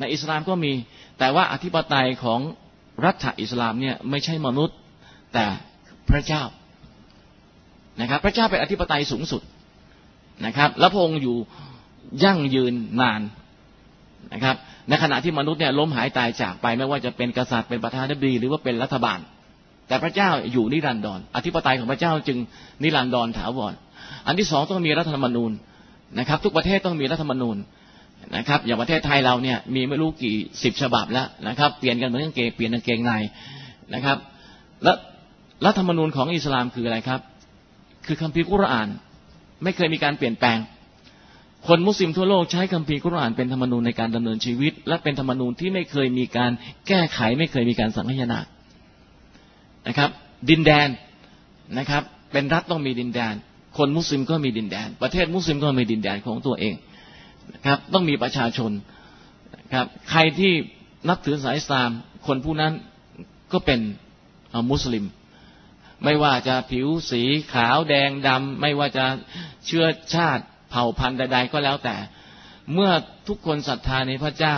ในอิสลามก็มี แต่ว่าอธิปไตยของรัฐอิสลามเนี่ยไม่ใช่มนุษย์ แต่พระเจ้านะครับ พระเจ้าเป็นอธิปไตยสูงสุดนะครับ แล้วพระองค์อยู่ยั่งยืนนานนะครับ ในขณะที่มนุษย์เนี่ยล้มหายตายจากไปไม่ว่าจะเป็นกษัตริย์เป็นประธานาธิบดีหรือว่าเป็นรัฐบาล แต่พระเจ้าอยู่นิรันดรอธิปไตยของพระเจ้าจึงนิรันดรถาวรอันที่สองต้องมีรัฐธรรมนูญนะครับ ทุกประเทศต้องมีรัฐธรรมนูญ นะครับ อย่างประเทศไทยเราเนี่ยมีไม่รู้กี่สิบฉบับแล้วนะครับ เปลี่ยนกันเหมือนกางเกงเปลี่ยนกางเกงในนะครับ และรัฐธรรมนูญของอิสลามคืออะไรครับ คือคัมภีร์กุรอาน ไม่เคยมีการเปลี่ยนแปลง คนมุสลิมทั่วโลกใช้คัมภีร์กุรอานเป็นธรรมนูญในการดำเนินชีวิต และเป็นธรรมนูญที่ไม่เคยมีการแก้ไข ไม่เคยมีการสังคายนานะครับ ดินแดนนะครับ เป็นรัฐต้องมีดินแดน คนมุสลิมก็มีดินแดน ประเทศมุสลิมก็มีดินแดนของตัวเอง นะครับ ต้องมีประชาชนครับ ใครที่นับถือสายสลามคนผู้นั้นก็เป็นมุสลิม ไม่ว่าจะผิวสีขาวแดงดำไม่ว่าจะเชื้อชาติเผ่าพันธุ์ใด ๆ ก็แล้วแต่ เมื่อทุกคนศรัทธาในพระเจ้า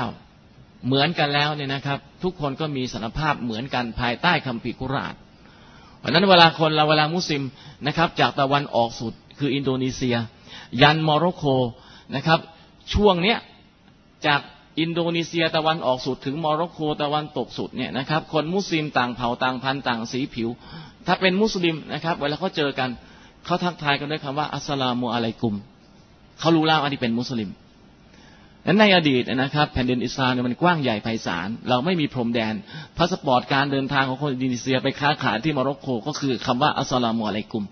เหมือนกันแล้วเนี่ยนะครับ ทุกคนก็มีสารภาพเหมือนกันภายใต้คัมภีร์กุรานเพราะนั้นเวลาคนเราเวลามุสลิมนะครับ จากตะวันออกสุดคืออินโดนีเซีย ยันโมร็อกโกนะครับ ช่วงเนี้ยจากอินโดนีเซียตะวันออกสุดถึงโมร็อกโกตะวันตกสุดเนี่ยนะครับ คนมุสลิมต่างเผ่าต่างพันธุ์ต่างสีผิว ถ้าเป็นมุสลิมนะครับ เวลาเขาเจอกันเขาทักทายกันด้วยคำว่าالسلام عليكمเขารู้แล้วว่านี่เป็นมุสลิมนั้นในอดีตนะครับ แผ่นดินอิสลามมันกว้างใหญ่ไพศาลเราไม่มีพรมแดนพาสปอร์ตการเดินทางของคนอินโดนีเซียไปค้าขายที่โมร็อกโกก็คือคำว่าالسلام عليكم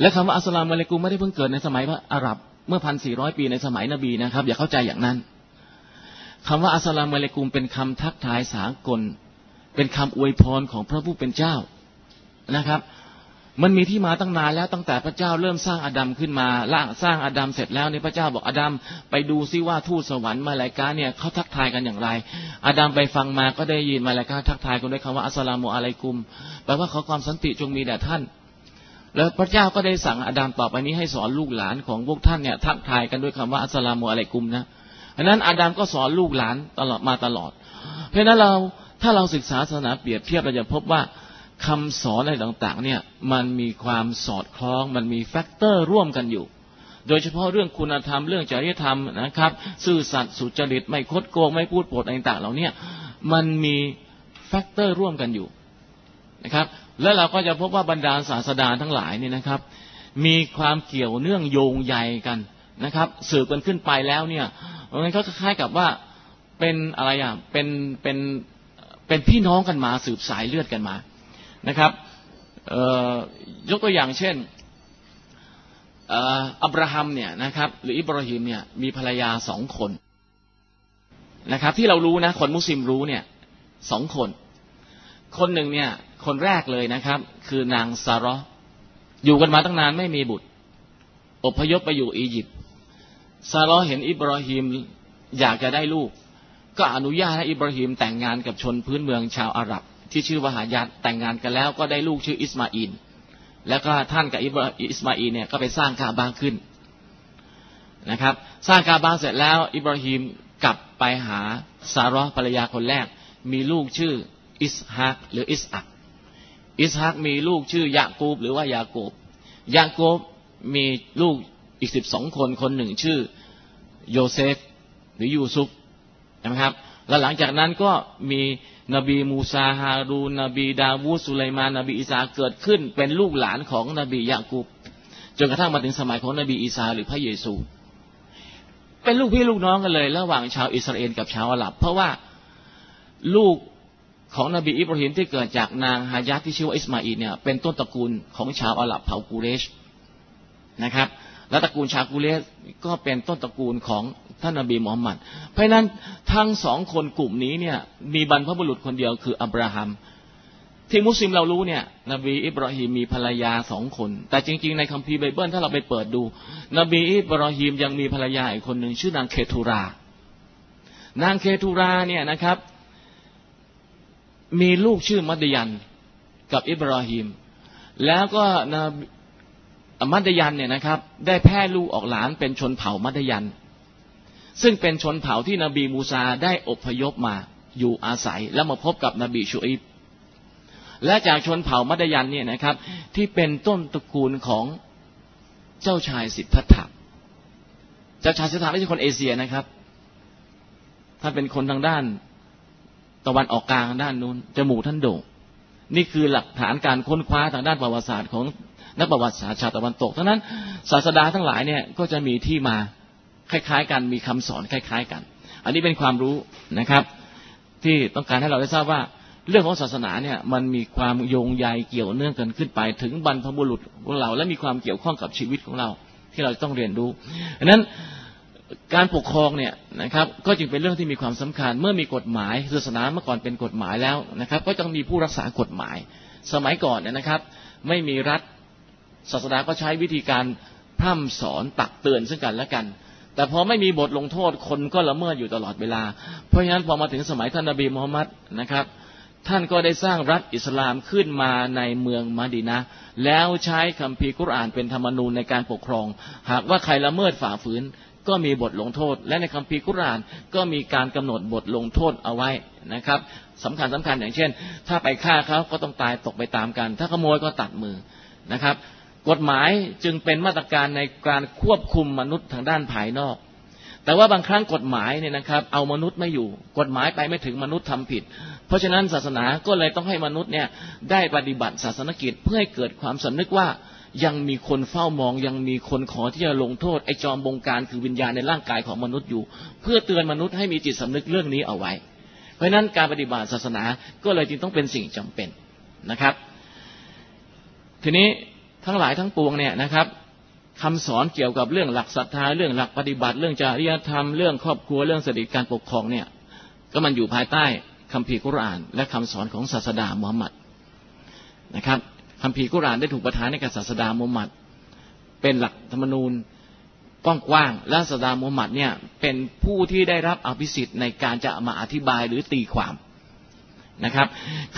และคำว่าالسلام عليكمไม่ได้เพิ่งเกิดในสมัยพวกอาหรับ เมื่อพันสี่ร้อยปีในสมัยนบีนะครับ อย่าเข้าใจอย่างนั้นคำว่าالسلام عليكمเป็นคำทักทายสากล เป็นคำอวยพรของพระผู้เป็นเจ้านะครับ มันมีที่มาตั้งนานแล้วตั้งแต่พระเจ้าเริ่มสร้างอาดัมขึ้นมาหลังสร้างอาดัมเสร็จแล้วเนี่ยพระเจ้าบอกอาดัมไปดูซิว่าทูตสวรรค์มาลายกาเนี่ยเขาทักทายกันอย่างไร อาดัมไปฟังมาก็ได้ยินมาลายกาทักทายกันด้วยคำว่าالسلام عليكمแปลว่าขอความสันติจงมีแด่ท่าน แล้วพระเจ้าก็ได้สั่งอาดัมต่อไปนี้ให้สอนลูกหลานของพวกท่านเนี่ยทักทายกันด้วยคำว่าالسلام عليكمนะเพราะนั้นอาดัมก็สอนลูกหลานตลอดมาตลอด เพราะนั้นเราถ้าเราศึกษาศาสนาเปรียบเทียบเราจะพบว่าคำสอนอะไรต่างๆ เนี่ยมันมีความสอดคล้องมันมี factor ร่วมกันอยู่ โดยเฉพาะเรื่องคุณธรรมเรื่องจริยธรรมนะครับ ซื่อสัตย์สุจริตไม่คดโกงไม่พูดปดอะไรต่างๆเหล่านี้มันมีแฟกเตอร์ร่วมกันอยู่นะครับ แล้วเราก็จะพบว่าบรรดาศาสดาทั้งหลายนี่นะครับ มีความเกี่ยวเนื่องโยงใยกันนะครับ สืบกันขึ้นไปแล้วเนี่ยมันก็คล้ายกับว่าเป็นอะไรอะเป็นเป็นเป็นพี่น้องกันมาสืบสายเลือดกันมานะครับยกตัวอย่างเช่นอับราฮัมเนี่ยนะครับ หรืออิบราฮิมเนี่ยมีภรรยาสองคนนะครับ ที่เรารู้นะคนมุสลิมรู้เนี่ยสองคน คนหนึ่งเนี่ย คนแรกเลยนะครับ คือนางซาราห์อยู่กันมาตั้งนานไม่มีบุตร อพยพไปอยู่อียิปต์ซาราห์เห็นอิบราฮิมอยากจะได้ลูก ก็อนุญาตให้อิบราฮิมแต่งงานกับชนพื้นเมืองชาวอาหรับ ที่ชื่อว่าฮาจัรแต่งงานกันแล้วก็ได้ลูกชื่ออิสมาอินแล้วก็ท่านกับอิสมาอินเนี่ยก็ไปสร้างกาบาขึ้นนะครับ สร้างกาบาเสร็จแล้ว อิบราฮิมกลับไปหาซาราห์ภรรยาคนแรก มีลูกชื่อ อิสฮักหรืออิสอักอิสฮักมีลูกชื่อยากูบหรือว่ายาโกบยาโกบมีลูกอีกสิบสองคนคนหนึ่งชื่อโยเซฟหรือยูซุฟนะครับ แล้วหลังจากนั้นก็มีนบีมูซาฮารูนนบีดาวูสุไลมานนบีอีสาเกิดขึ้น เป็นลูกหลานของนบียะกุบจนกระทั่งมาถึงสมัยของนบีอีสาหรือพระเยซู เป็นลูกพี่ลูกน้องกันเลย ระหว่างชาวอิสราเอลกับชาวอาหรับ เพราะว่าลูก ของนบีอิบราฮิมที่เกิดจากนางฮายาที่ชื่อว่าอิสมาอีเนี่ยเป็นต้นตระกูลของชาวอาหรับเผ่ากูเรชนะครับ และตระกูลชาวกูเรชก็เป็นต้นตระกูลของท่านนบีมูฮัมมัดเพราะนั้นทั้งสองคนกลุ่มนี้เนี่ยมีบรรพบุรุษคนเดียวคืออับราฮัมที่มุสลิมเรารู้เนี่ย นบีอิบราฮิมมีภรรยาสองคน แต่จริง ๆ ในคัมภีร์ไบเบิลถ้าเราไปเปิดดู นบีอิบราฮิมยังมีภรรยาอีกคนหนึ่งชื่อนางเคทูรานางเคทูราเนี่ยนะครับ มีลูกชื่อมัดยันกับอิบราฮิมแล้วก็นมัดยันเนี่ยนะครับ ได้แพร่ลูกออกหลานเป็นชนเผ่ามัดยัน ซึ่งเป็นชนเผ่าที่นบีมูซาได้อพยพมาอยู่อาศัย แล้วมาพบกับนบีชูอิบและจากชนเผ่ามัดยันเนี่ยนะครับ ที่เป็นต้นตระกูลของเจ้าชายสิทธัตถะเจ้าชายสิทธัตถะไม่ใช่คนเอเชียนะครับท่านเป็นคนทางด้าน ตะวันออกกลางด้านนู้นจมูกท่านโด่งนี่คือหลักฐานการค้นคว้าทางด้านประวัติศาสตร์ของนักประวัติศาสตร์ชาวตะวันตกทั้งนั้น ศาสดาทั้งหลายเนี่ยก็จะมีที่มาคล้ายๆ กันมีคำสอนคล้าย ๆ กัน อันนี้เป็นความรู้นะครับ ที่ต้องการให้เราได้ทราบว่า เรื่องของศาสนาเนี่ยมันมีความโยงใยเกี่ยวเนื่องกันขึ้นไป ถึงบรรพบุรุษของเรา และมีความเกี่ยวข้องกับชีวิตของเรา ที่เราต้องเรียนรู้ดังนั้น การปกครองเนี่ยนะครับก็จึงเป็นเรื่องที่มีความสำคัญ เมื่อมีกฎหมายศาสนาเมื่อก่อนเป็นกฎหมายแล้วนะครับ ก็ต้องมีผู้รักษากฎหมาย สมัยก่อนเนี่ยนะครับ ไม่มีรัฐศาสนาก็ใช้วิธีการพร่ำสอนตักเตือนซึ่งกันและกัน แต่พอไม่มีบทลงโทษคนก็ละเมิดอยู่ตลอดเวลา เพราะฉะนั้นพอมาถึงสมัยท่านนบีมูฮัมมัดนะครับ ท่านก็ได้สร้างรัฐอิสลามขึ้นมาในเมืองมาดีนะแล้วใช้คัมภีร์กุรอานเป็นธรรมนูญในการปกครอง หากว่าใครละเมิดฝ่าฝืน ก็มีบทลงโทษ และในคัมภีร์กุรานก็มีการกำหนดบทลงโทษเอาไว้นะครับสำคัญสำคัญอย่างเช่น ถ้าไปฆ่าเขาก็ต้องตายตกไปตามกัน ถ้าขโมยก็ตัดมือนะครับ กฎหมายจึงเป็นมาตรการในการควบคุมมนุษย์ทางด้านภายนอก แต่ว่าบางครั้งกฎหมายเนี่ยนะครับ เอามนุษย์ไม่อยู่ กฎหมายไปไม่ถึงมนุษย์ทำผิด เพราะฉะนั้นศาสนาก็เลยต้องให้มนุษย์เนี่ยได้ปฏิบัติศาสนกิจเพื่อให้เกิดความสำนึกว่า ยังมีคนเฝ้ามอง ยังมีคนขอที่จะลงโทษไอ้จอมบงการคือวิญญาณในร่างกายของมนุษย์อยู่ เพื่อเตือนมนุษย์ให้มีจิตสำนึกเรื่องนี้เอาไว้ เพราะนั้นการปฏิบัติศาสนาก็เลยจึงต้องเป็นสิ่งจำเป็นนะครับ ทีนี้ทั้งหลายทั้งปวงเนี่ยนะครับคำสอนเกี่ยวกับเรื่องหลักศรัทธาเรื่องหลักปฏิบัติเรื่องจริยธรรมเรื่องครอบครัวเรื่องสติการปกครองเนี่ยก็มันอยู่ภายใต้คัมภีร์กุรอาน และคำสอนของศาสดามุฮัมมัดนะครับ คัมภีร์กุรานได้ถูกประทานให้กับศาสดามุฮัมมัด เป็นหลักธรรมนูญกว้างๆและศาสดามุฮัมมัดเนี่ยเป็นผู้ที่ได้รับอภิสิทธิ์ในการจะมาอธิบายหรือตีความนะครับ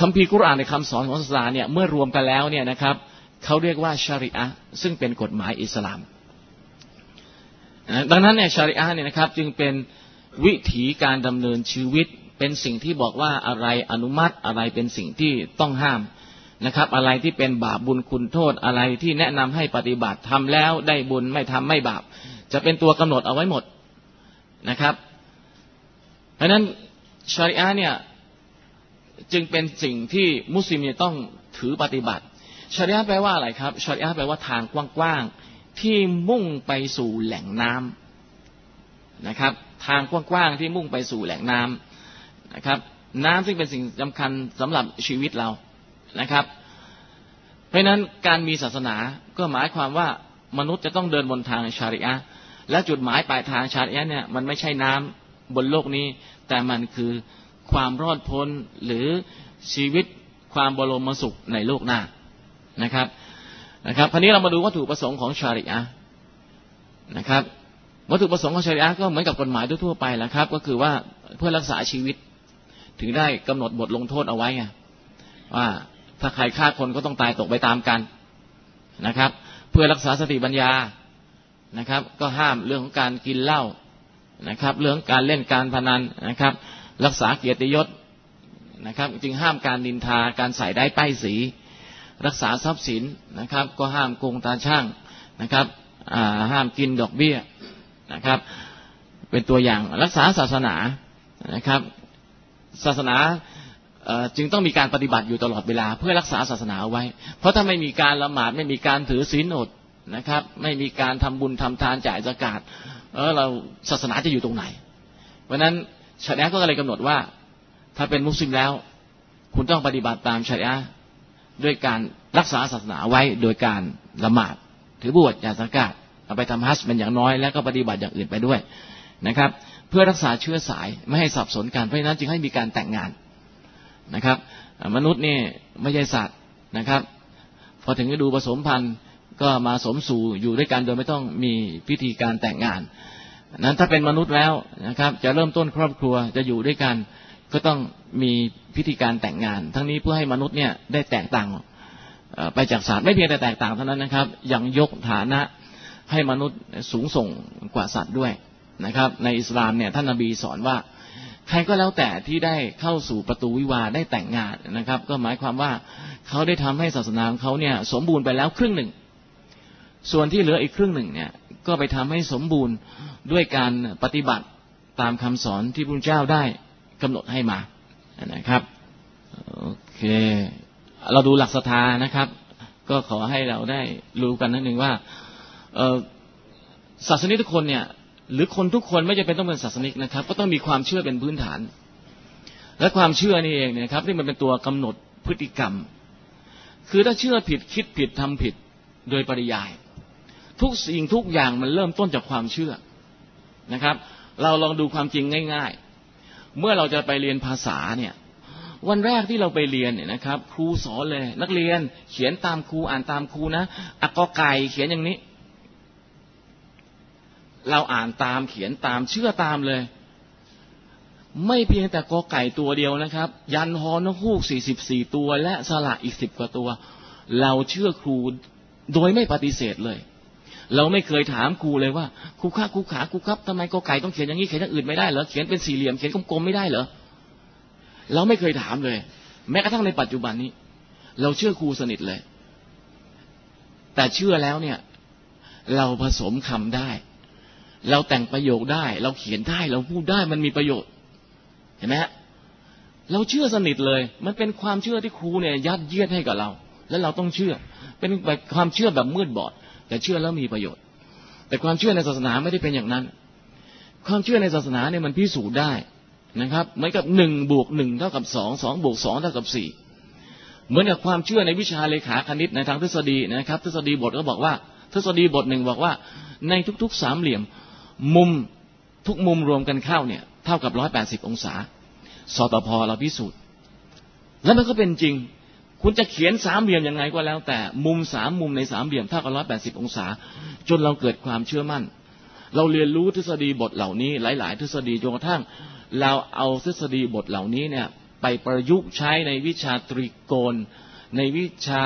คัมภีร์กุรอานในคำสอนของศาสดาเนี่ยเมื่อรวมกันแล้วเนี่ยนะครับเขาเรียกว่าชาริอะซึ่งเป็นกฎหมายอิสลาม ดังนั้นเนี่ยชาริอะเนี่ยนะครับจึงเป็นวิถีการดำเนินชีวิตเป็นสิ่งที่บอกว่าอะไรอนุมัติอะไรเป็นสิ่งที่ต้องห้าม นะครับ อะไรที่เป็นบาปบุญคุณโทษอะไรที่แนะนำให้ปฏิบัติทำแล้วได้บุญไม่ทำไม่บาป จะเป็นตัวกำหนดเอาไว้หมดนะครับ เพราะนั้นชาริอะเนี่ยจึงเป็นสิ่งที่มุสลิมต้องถือปฏิบัติชริอะแปลว่าอะไรครับชริอะแปลว่าทางกว้างๆที่มุ่งไปสู่แหล่งน้ำนะครับ ทางกว้างๆที่มุ่งไปสู่แหล่งน้ำนะครับ น้ำซึ่งเป็นสิ่งสำคัญสำหรับชีวิตเรา นะครับ เพราะนั้นการมีศาสนาก็หมายความว่ามนุษย์จะต้องเดินบนทางชาริอะและจุดหมายปลายทางชาริอะเนี่ยมันไม่ใช่น้ำบนโลกนี้ แต่มันคือความรอดพ้นหรือชีวิตความบรมสุขในโลกหน้านะครับนะครับคราวนี้เรามาดูวัตถุประสงค์ของชาริอะนะครับ วัตถุประสงค์ของชาริอะก็เหมือนกับกฎหมายทั่วไปแหละครับ ก็คือว่าเพื่อรักษาชีวิต ถึงได้กำหนดบทลงโทษเอาไว้ไงว่า ถ้าใครฆ่าคนก็ต้องตายตกไปตามกันนะครับ เพื่อรักษาสติปัญญานะครับ ก็ห้ามเรื่องของการกินเหล้านะครับ เรื่องการเล่นการพนันนะครับ รักษาเกียรติยศนะครับ จึงห้ามการนินทาการใส่ได้ป้ายสี รักษาทรัพย์สินนะครับ ก็ห้ามโกงตาช่างนะครับห้ามกินดอกเบี้ยนะครับ เป็นตัวอย่างรักษาศาสนานะครับ ศาสนา จึงต้องมีการปฏิบัติอยู่ตลอดเวลา เพื่อรักษาศาสนาเอาไว้ เพราะถ้าไม่มีการละหมาดไม่มีการถือศีลอดนะครับ ไม่มีการทำบุญทำทานจ่ายสกาดเออเราศาสนาจะอยู่ตรงไหน เพราะนั้นชาริอะก็เลยกำหนดว่า ถ้าเป็นมุสลิมแล้ว คุณต้องปฏิบัติตามชาริอะด้วยการรักษาศาสนาไว้โดยการละหมาด ถือบวชยาสังกาดเอาไปทำฮัจเป็นอย่างน้อย แล้วก็ปฏิบัติอย่างอื่นไปด้วยนะครับ เพื่อรักษาเชื้อสายไม่ให้สับสนกันเพราะฉะนั้นจึงให้มีการแต่งงาน นะครับ มนุษย์นี่ไม่ใช่สัตว์นะครับ พอถึงฤดูผสมพันธุ์ก็มาสมสู่อยู่ด้วยกันโดยไม่ต้องมีพิธีการแต่งงาน นั้นถ้าเป็นมนุษย์แล้วนะครับ จะเริ่มต้นครอบครัวจะอยู่ด้วยกัน ก็ต้องมีพิธีการแต่งงาน ทั้งนี้เพื่อให้มนุษย์เนี่ยได้แตกต่างไปจากสัตว์ไม่เพียงแต่แตกต่างเท่านั้นนะครับยังยกฐานะให้มนุษย์สูงส่งกว่าสัตว์ด้วยนะครับ ในอิสลามเนี่ยท่านนบีสอนว่า ใครก็แล้วแต่ที่ได้เข้าสู่ประตูวิวาได้แต่งงานนะครับ ก็หมายความว่าเขาได้ทำให้ศาสนาของเขาเนี่ยสมบูรณ์ไปแล้วครึ่งหนึ่ง ส่วนที่เหลืออีกครึ่งหนึ่งเนี่ยก็ไปทำให้สมบูรณ์ด้วยการปฏิบัติตามคำสอนที่พระเจ้าได้กำหนดให้มานะครับโอเค เราดูหลักศรัทธานะครับ ก็ขอให้เราได้รู้กันนิดหนึ่งว่าศาสนิกทุกคนเนี่ย หรือคนทุกคนไม่จำเป็นต้องเป็นศาสนิกนะครับ ก็ต้องมีความเชื่อเป็นพื้นฐาน และความเชื่อนี่เองเนี่ยครับที่มันเป็นตัวกำหนดพฤติกรรม คือถ้าเชื่อผิดคิดผิดทำผิดโดยปริยาย ทุกสิ่งทุกอย่างมันเริ่มต้นจากความเชื่อนะครับ เราลองดูความจริงง่าย ๆ เมื่อเราจะไปเรียนภาษาเนี่ยวันแรกที่เราไปเรียนเนี่ยนะครับ ครูสอนเลย นักเรียนเขียนตามครูอ่านตามครูนะอักกอไก่เขียนอย่างนี้ เราอ่านตามเขียนตามเชื่อตามเลย ไม่เพียงแต่กอไก่ตัวเดียวนะครับ ยันฮอนฮูกสี่สิบสี่ตัว และสระอีกสิบกว่าตัว เราเชื่อครูโดยไม่ปฏิเสธเลย เราไม่เคยถามครูเลยว่าครูข้าครูขาครูครับทำไมกอไก่ต้องเขียนอย่างนี้เขียนอย่างอื่นไม่ได้เหรอเขียนเป็นสี่เหลี่ยมเขียนกลมๆไม่ได้เหรอเราไม่เคยถามเลย แม้กระทั่งในปัจจุบันนี้ เราเชื่อครูสนิทเลย แต่เชื่อแล้วเนี่ย เราผสมคำได้ เราแต่งประโยคได้ เราเขียนได้เราพูดได้มันมีประโยชน์ เห็นไหมฮะเราเชื่อสนิทเลย มันเป็นความเชื่อที่ครูเนี่ยยัดเยียดให้กับเรา แล้วเราต้องเชื่อ เป็นแบบความเชื่อแบบมืดบอด แต่เชื่อแล้วมีประโยชน์ แต่ความเชื่อในศาสนาไม่ได้เป็นอย่างนั้น ความเชื่อในศาสนาเนี่ยมันพิสูจน์ได้นะครับเหมือนกับหนึ่งบวกหนึ่งเท่ากับสองสองบวกสองเท่ากับสี่เหมือนกับความเชื่อในวิชาเลขาคณิตในทางทฤษฎีนะครับ ทฤษฎีบทก็บอกว่า ทฤษฎีบทหนึ่งบอกว่า ในทุกๆสามเหลี่ยม มุมทุกมุมรวมกันเข้าเนี่ย เท่ากับร้อยแปดสิบองศาสตพเราพิสูจน์ แล้วมันก็เป็นจริง คุณจะเขียนสามเหลี่ยมยังไงก็แล้ว แต่มุมสามมุมในสามเหลี่ยมเท่ากับร้อยแปดสิบองศา จนเราเกิดความเชื่อมั่น เราเรียนรู้ทฤษฎีบทเหล่านี้ หลาย ๆ ทฤษฎีจนกระทั่ง เราเอาทฤษฎีบทเหล่านี้เนี่ย ไปประยุกต์ใช้ในวิชาตรีโกณในวิชา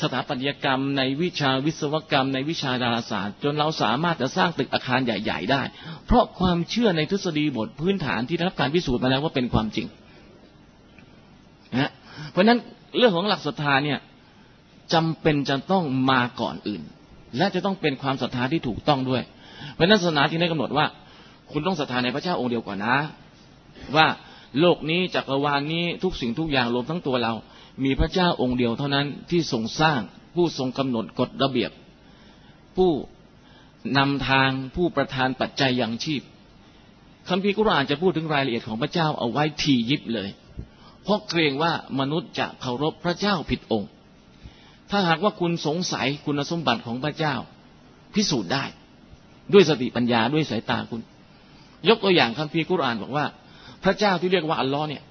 สถาปัตยกรรม ในวิชาวิศวกรรม ในวิชาดาราศาสตร์ จนเราสามารถจะสร้างตึกอาคารใหญ่ ๆ ได้ เพราะความเชื่อในทฤษฎีบทพื้นฐานที่ได้รับการพิสูจน์มาแล้วว่าเป็นความจริงนะเพราะฉะนั้นเรื่องของหลักศรัทธาเนี่ยจำเป็นจะต้องมาก่อนอื่น และจะต้องเป็นความศรัทธาที่ถูกต้องด้วย เพราะนั้นศาสนาที่ได้กำหนดว่า คุณต้องศรัทธาในพระเจ้าองค์เดียวก่อนนะ ว่าโลกนี้จักรวาลนนี้ทุกสิ่งทุกอย่างรวมทั้งตัวเรา มีพระเจ้าองค์เดียวเท่านั้นที่ทรงสร้าง ผู้ทรงกำหนดกฎระเบียบ ผู้นำทางผู้ประทานปัจจัยอย่างชีพคัมภีร์กุรอานจะพูดถึงรายละเอียดของพระเจ้าเอาไว้ทียิบเลย เพราะเกรงว่ามนุษย์จะเคารพพระเจ้าผิดองค์ ถ้าหากว่าคุณสงสัยคุณสมบัติของพระเจ้า พิสูจน์ได้ ด้วยสติปัญญาด้วยสายตาคุณ ยกตัวอย่างคัมภีร์กุรอานบอกว่า พระเจ้าที่เรียกว่าอัลลอฮ์เนี่ย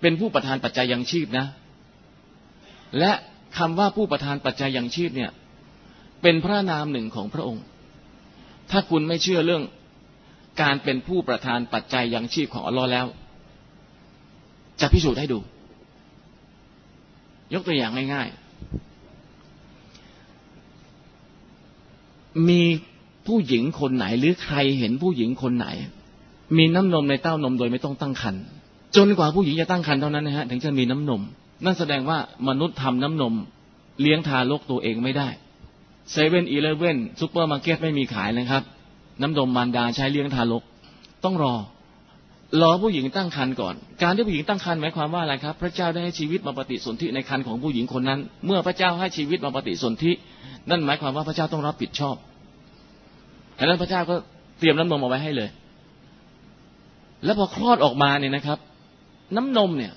เป็นผู้ประทานปัจจัยยังชีพนะ และคำว่าผู้ประทานปัจจัยยังชีพเนี่ย เป็นพระนามหนึ่งของพระองค์ ถ้าคุณไม่เชื่อเรื่องการเป็นผู้ประทานปัจจัยยังชีพของอัลลอฮ์แล้ว จะพิสูจน์ให้ดู ยกตัวอย่างง่าย ๆ มีผู้หญิงคนไหนหรือใครเห็นผู้หญิงคนไหน มีน้ำนมในเต้านมโดยไม่ต้องตั้งครรภ์ จนกว่าผู้หญิงจะตั้งครรภ์เท่านั้นนะฮะถึงจะมีน้ำนม นั่นแสดงว่ามนุษย์ทำน้ำนม เลี้ยงทารกตัวเองไม่ได้เซเว่นอีเลเว่นซูเปอร์มาร์เก็ตไม่มีขายนะครับ น้ำนมมารดาใช้เลี้ยงทารก ต้องรอ รอผู้หญิงตั้งครรภ์ก่อน การที่ผู้หญิงตั้งครรภ์หมายความว่าอะไรครับ พระเจ้าได้ให้ชีวิตมาปฏิสนธิในครรภ์ของผู้หญิงคนนั้น เมื่อพระเจ้าให้ชีวิตมาปฏิสนธินั่นหมายความว่าพระเจ้าต้องรับผิดชอบดังนั้นพระเจ้าก็เตรียมน้ำนมเอาไว้ให้เลย แล้วพอคลอดออกมาเนี่ยนะครับ น้ำนมเนี่ย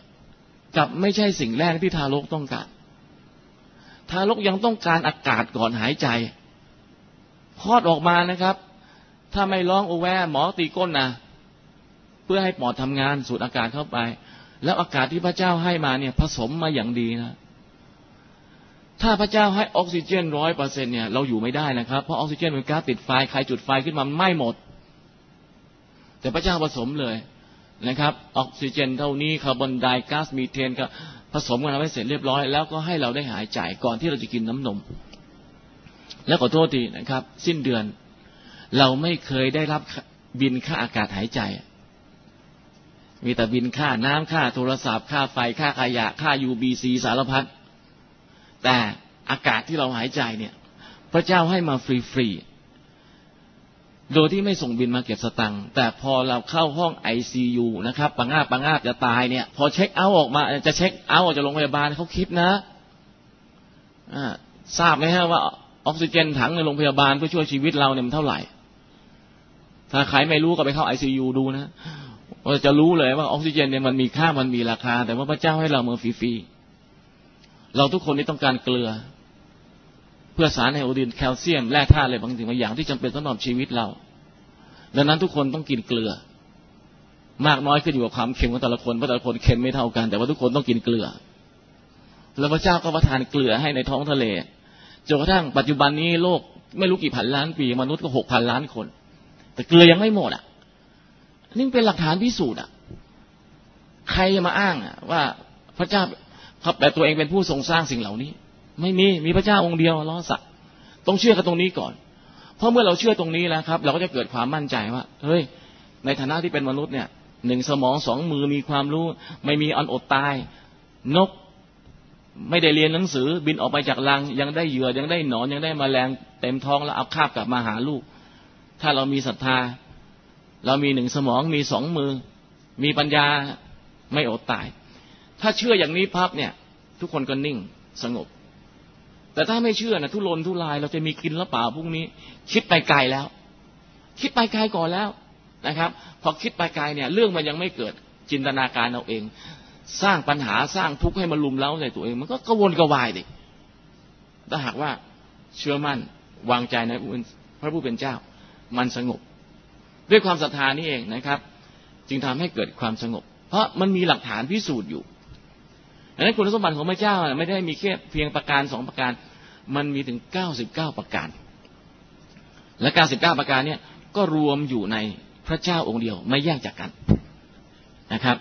กับไม่ใช่สิ่งแรกที่ทารกต้องการ ทารกยังต้องการอากาศก่อนหายใจคลอดออกมานะครับ ถ้าไม่ร้องโอแวหมอตีก้นนะเพื่อให้ปอดทำงานสูดอากาศเข้าไป แล้วอากาศที่พระเจ้าให้มาเนี่ย ผสมมาอย่างดีนะ ถ้าพระเจ้าให้ออกซิเจนร้อยเปอร์เซ็นเนี่ยเราอยู่ไม่ได้นะครับ เพราะออกซิเจนเป็นก๊าซติดไฟใครจุดไฟขึ้นมาไม่หมด แต่พระเจ้าผสมเลย นะครับ ออกซิเจนเท่านี้คาร์บอนไดก๊าซมีเทนก็ผสมกันเอาไว้เสร็จเรียบร้อย แล้วก็ให้เราได้หายใจก่อนที่เราจะกินน้ำนม แล้วขอโทษทีนะครับ สิ้นเดือน เราไม่เคยได้รับบินค่าอากาศหายใจ มีแต่บินค่าน้ำค่าโทรศัพท์ ค่าไฟค่าขยะค่า UBC สารพัดแต่อากาศที่เราหายใจเนี่ย พระเจ้าให้มาฟรีๆ โดยที่ไม่ส่งบินมาเก็บสตังค์แต่พอเราเข้าห้อง ICU นะครับปังงาบปังงาบจะตายเนี่ย พอเช็คเอาท์ออกมาจะเช็คเอาท์ออกจากโรงพยาบาลเขาคิดนะทราบไหมฮะว่าออกซิเจนถังในโรงพยาบาลเพื่อช่วยชีวิตเราเนี่ยมันเท่าไหร่ ถ้าใครไม่รู้ก็ไปเข้าไอซียูดูนะว่าจะรู้เลยว่าออกซิเจนเนี่ยมันมีค่ามันมีราคา แต่ว่าพระเจ้าให้เราเมื่อฟรีๆเราทุกคนนี่ต้องการเกลือ เพื่อสารไฮโอดีนแคลเซียมแร่ธาตุอะไรบางสิ่งบางอย่างที่จำเป็นสำหรับชีวิตเรา ดังนั้นทุกคนต้องกินเกลือ มากน้อยขึ้นอยู่กับความเค็มของแต่ละคนเพราะแต่ละคนเค็มไม่เท่ากัน แต่ว่าทุกคนต้องกินเกลือ แล้วพระเจ้าก็ประทานเกลือให้ในท้องทะเลจนกระทั่งปัจจุบันนี้โลกไม่รู้กี่พันล้านปีมนุษย์ก็หกพันล้านคน แต่เกลือยังไม่หมดอะนี่เป็นหลักฐานพิสูจน์อะ ใครจะมาอ้างอะว่าพระเจ้าเขาแต่ตัวเองเป็นผู้ทรงสร้างสิ่งเหล่านี้ ไม่มีมีพระเจ้าองค์เดียวล้อสักต้องเชื่อกันตรงนี้ก่อน เพราะเมื่อเราเชื่อตรงนี้แล้วครับ เราก็จะเกิดความมั่นใจว่าเฮ้ย ในฐานะที่เป็นมนุษย์เนี่ยหนึ่งสมองสองมือมีความรู้ ไม่มีอันอดตาย นกไม่ได้เรียนหนังสือ บินออกไปจากรัง ยังได้เหยื่อยังได้หนอนยังได้มแมลงเต็มท้องแล้วเอาคาบกลับมาหาลูก ถ้าเรามีศรัทธา เรามีหนึ่งสมองมีสองมือ มีปัญญาไม่อดตาย ถ้าเชื่ออย่างนี้พับเนี่ย ทุกคนก็นิ่งสงบ แต่ถ้าไม่เชื่อนะทุรนทุรายเราจะมีกินแล้วเปล่าพรุ่งนี้ คิดไปไกลแล้ว คิดไปไกลก่อนแล้วนะครับ พอคิดไปไกลเนี่ยเรื่องมันยังไม่เกิดจินตนาการเอาเอง สร้างปัญหาสร้างทุกข์ให้มันลุมเล้าในตัวเอง มันก็กวนกวายดิถ้าหากว่าเชื่อมั่นวางใจในพระผู้เป็นเจ้า มันสงบ ด้วยความศรัทธานี่เองนะครับ จึงทำให้เกิดความสงบ เพราะมันมีหลักฐานพิสูจน์อยู่ ดังนั้นคุณสมบัติของพระเจ้าไม่ได้มีแค่เพียงประการสองประการ มันมีถึงเก้าสิบเก้าประการ และเก้าสิบเก้าประการเนี่ยก็รวมอยู่ในพระเจ้าองค์เดียวไม่แยกจากกันนะครับ